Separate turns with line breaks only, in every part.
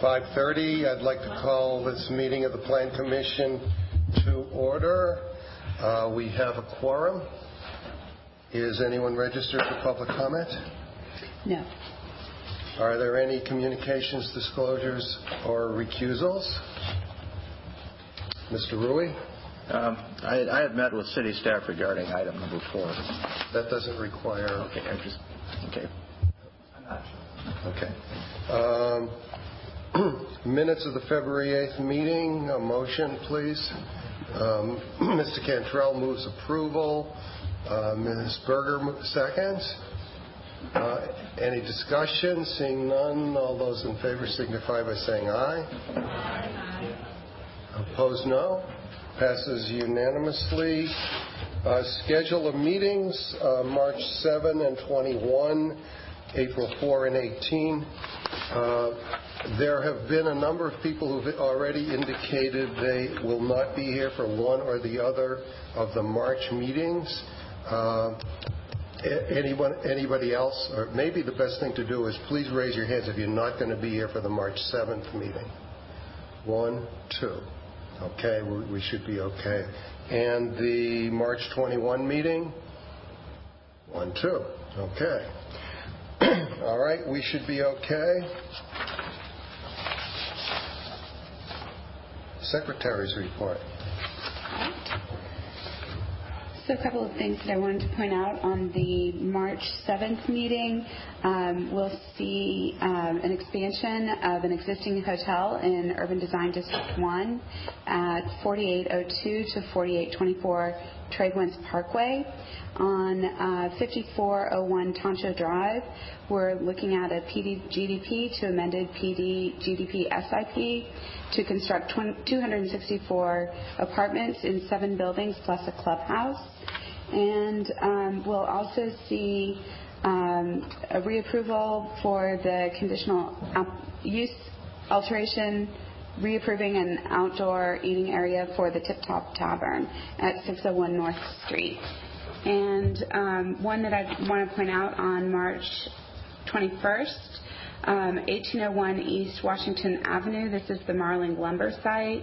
5:30. I'd like to call this meeting of the Plan Commission to order. Uh, we have a quorum. Is anyone registered for public comment?
No.
Are there any communications, disclosures, or recusals? Mr. Rewey?
Um, I, I had met with city staff regarding item number four.
That doesn't require...
Okay, I'm just, okay.
Okay. Minutes of the February 8th meeting, a motion, please. Um, Mr. Cantrell moves approval. Uh, Ms. Berger seconds. Uh, any discussion? Seeing none, all those in favor signify by saying aye. Aye. Opposed, no. Passes unanimously. Uh, schedule of meetings, uh, March 7 and 21, April 4 and 18. Uh, there have been a number of people who've already indicated they will not be here for one or the other of the March meetings. Uh, anyone, anybody else? Maybe the best thing to do is please raise your hands if you're not going to be here for the March 7th meeting. One, two. Okay, we should be okay. And the March 21 meeting? One, two. Okay. All right, we should be okay. Secretary's report.
So a couple of things that I wanted to point out on the March 7th meeting. Um, we'll see um, an expansion of an existing hotel in Urban Design District 1 at 4802 to 4824 Tradewinds Parkway. On uh, 5401 Tancho Drive, we're looking at a PD GDP to amended PD GDP SIP to construct 264 apartments in seven buildings plus a clubhouse. And um, we'll also see um, a reapproval for the conditional use alteration reapproving an outdoor eating area for the Tip Top Tavern at 601 North Street. And um, one that I want to point out on March 21st, um, 1801 East Washington Avenue. This is the Marling Lumber site.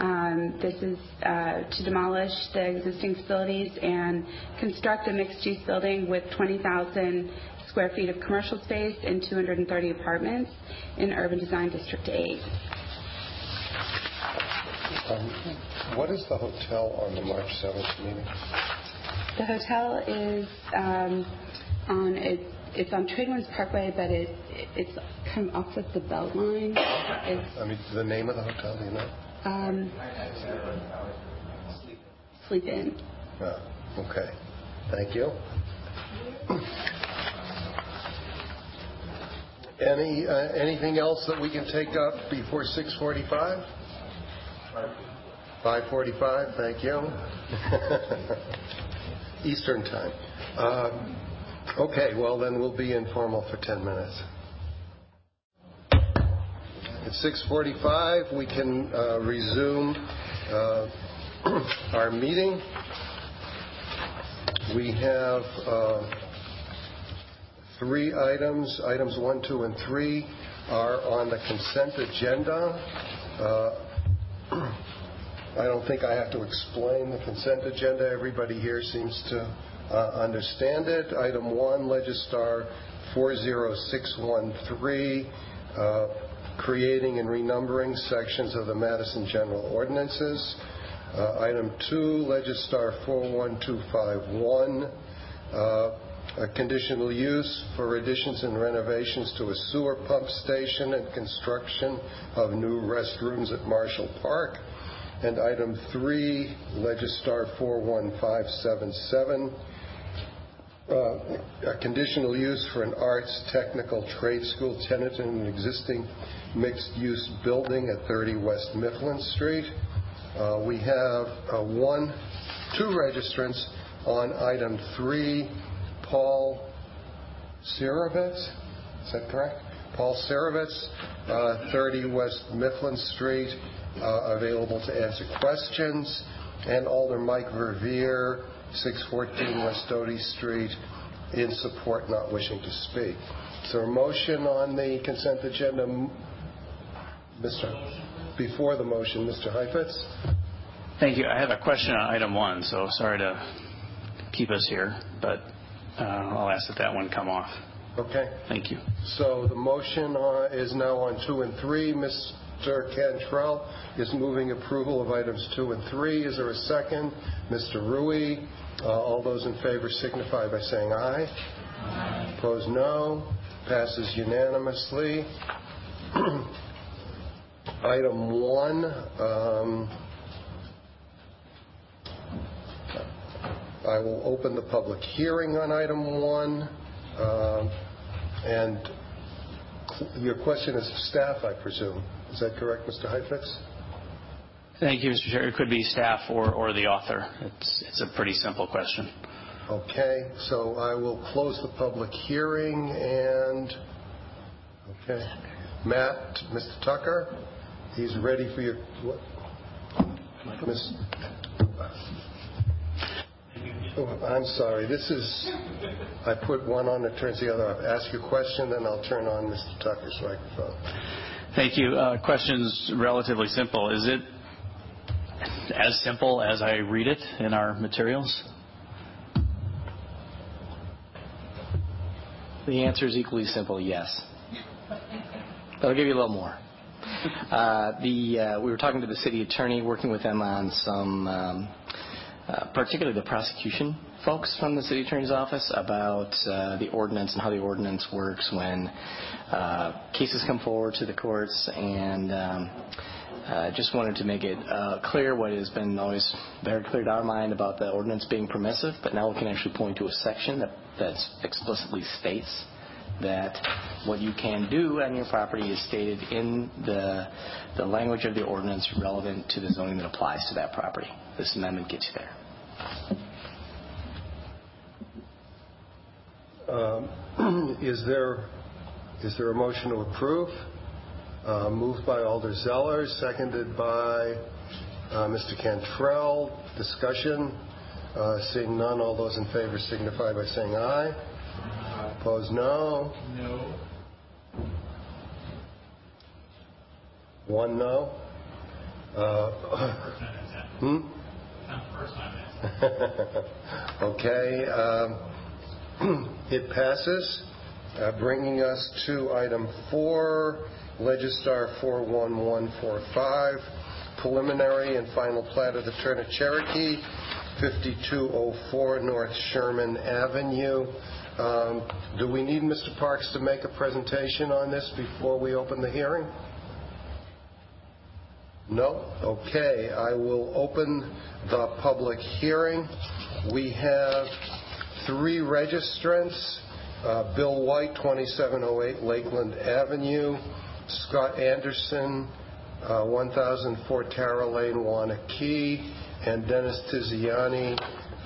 Um, this is uh, to demolish the existing facilities and construct a mixed-use building with 20,000 square feet of commercial space and 230 apartments in Urban Design District 8.
Um, what is the hotel on the March 7th meeting?
The hotel is um, on it, it's on Tradewinds Parkway, but it it's kind of off of the Beltline.
I mean, the name of the hotel, do you know? Um,
sleep In.
Oh, okay. Thank you. Any uh, anything else that we can take up before 6:45? 5:45. Thank you. Eastern time. Um, okay. Well, then we'll be informal for 10 minutes. At 6:45, we can uh, resume uh, our meeting. We have uh, three items. Items one, two, and three are on the consent agenda. I don't think I have to explain the consent agenda. Everybody here seems to uh, understand it. Item one, Legistar 40613, uh, creating and renumbering sections of the Madison General Ordinances. Uh, item two, Legistar 41251, a conditional use for additions and renovations to a sewer pump station and construction of new restrooms at Marshall Park. And item three, Legistar 41577, uh, a conditional use for an arts technical trade school tenant in an existing mixed-use building at 30 West Mifflin Street. Uh, we have uh, one, two registrants on item three, Paul Sirovitz. Is that correct? Paul Sirovitz, uh, 30 West Mifflin Street, Uh, available to answer questions, and Alder Mike Verveer, 614 West Doty Street, in support, not wishing to speak. Is there a motion on the consent agenda? Mr. Before the motion, Mr. Heifetz?
Thank you. I have a question on item one, so sorry to keep us here, but uh, I'll ask that that one come off.
Okay.
Thank you.
So the motion uh, is now on two and three. Mr. Cantrell is moving approval of items two and three. Is there a second? Mr. Rewey. Uh, all those in favor signify by saying aye.
Aye.
Opposed, no. Passes unanimously. Item one, um, I will open the public hearing on item one. Uh, Your question is to staff, I presume. Is that correct, Mr. Heifetz?
Thank you, Mr. Chair. It could be staff or the author. It's a pretty simple question.
Okay. So I will close the public hearing. And Okay. Matt, Mr. Tucker, he's ready for your Oh, I'm sorry. This is. I put one on, it turns the other off. Ask your question, then I'll turn on Mr. Tucker's microphone.
Thank you. Uh, question's relatively simple. Is it as simple as I read it in our materials?
The answer is equally simple, yes. I'll give you a little more. Uh, uh, we were talking to the city attorney, working with them on some, um, Uh, particularly the prosecution folks from the city attorney's office about uh, the ordinance and how the ordinance works when uh, cases come forward to the courts. And um, just wanted to make it clear what has been always very clear to our mind about the ordinance being permissive. But now we can actually point to a section that explicitly states that what you can do on your property is stated in the the language of the ordinance relevant to the zoning that applies to that property. This amendment gets you there.
Um, is there a motion to approve? Uh, moved by Alder Zeller, seconded by uh, Mr. Cantrell. Discussion? Uh, seeing none, all those in favor signify by saying aye. Opposed, no.
No.
One no.
Time asking.
Okay. Um, it passes. Uh, bringing us to item four, Legistar 41145, preliminary and final plat of the Turner Cherokee, 5204 North Sherman Avenue. Um, do we need Mr. Parks to make a presentation on this before we open the hearing? No? Okay. I will open the public hearing. We have three registrants. Uh, Bill White, 2708 Lakeland Avenue, Scott Anderson, uh, 1004 Tara Lane, Waunakee, and Dennis Tiziani,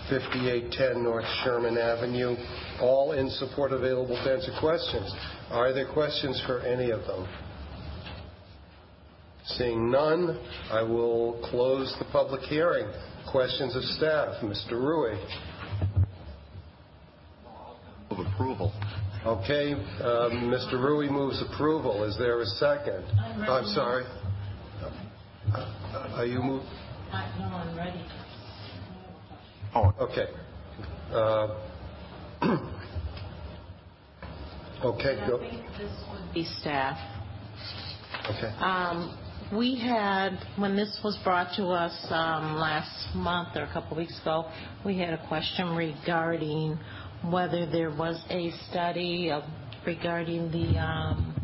5810 North Sherman Avenue, all in support, available to answer questions. Are there questions for any of them? Seeing none, I will close the public hearing. Questions of staff. Mr. Rewey.
Move approval.
Okay. Uh, Mr. Rewey moves approval. Is there a second?
I'm.
I'm sorry. Are you move?
No, I'm ready.
Oh.
Okay. Uh, okay, go.
I think this would be staff.
Okay.
Um, we had, when this was brought to us um, last month or a couple of weeks ago, we had a question regarding whether there was a study regarding the um,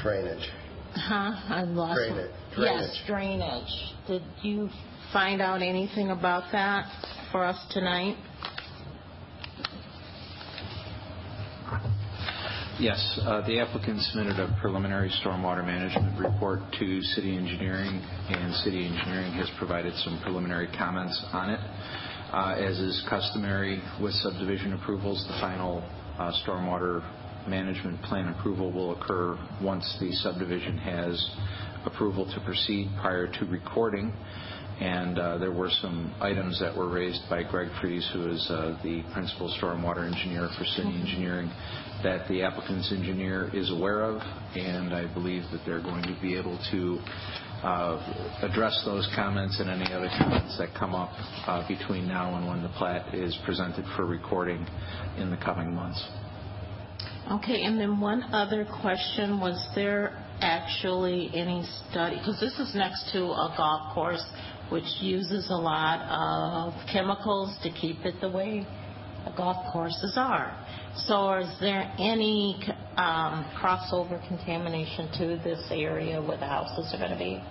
Drainage.
Huh? I lost it.
Drainage.
Yes, drainage. Did you find out anything about that for us tonight?
Yes. Uh, the applicant submitted a preliminary stormwater management report to city engineering, and city engineering has provided some preliminary comments on it. Uh, as is customary with subdivision approvals, the final uh, stormwater management plan approval will occur once the subdivision has approval to proceed prior to recording. And uh, there were some items that were raised by Greg Fries, who is uh, the principal stormwater engineer for city engineering, that the applicant's engineer is aware of, and I believe that they're going to be able to uh, address those comments and any other comments that come up uh, between now and when the plat is presented for recording in the coming months.
Okay, and then one other question, was there actually any study, because this is next to a golf course which uses a lot of chemicals to keep it the way golf courses are. So is there any um, crossover contamination to this area where the houses are going to be?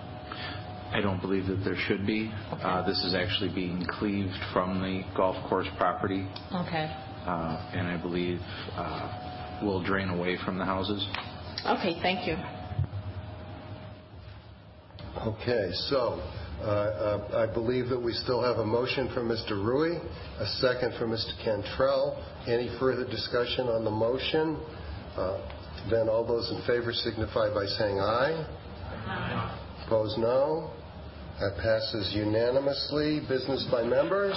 I don't believe that there should be. Uh, This is actually being cleaved from the golf course property,
Okay.
uh, and I believe uh, will drain away from the houses.
Okay, thank you.
Okay, so uh, uh, I believe that we still have a motion from Mr. Rewey, a second from Mr. Cantrell. Any further discussion on the motion? Uh, Then all those in favor signify by saying aye. Aye. Opposed, no. That passes unanimously. Business by members?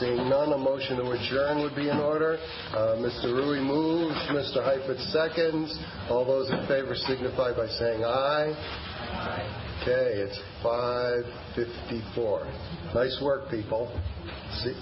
Seeing none, a motion to adjourn would be in order. Mr. Rewey moves, Mr. Heifetz seconds. All those in favor signify by saying aye. Okay, it's 5:54. Nice work, people. See?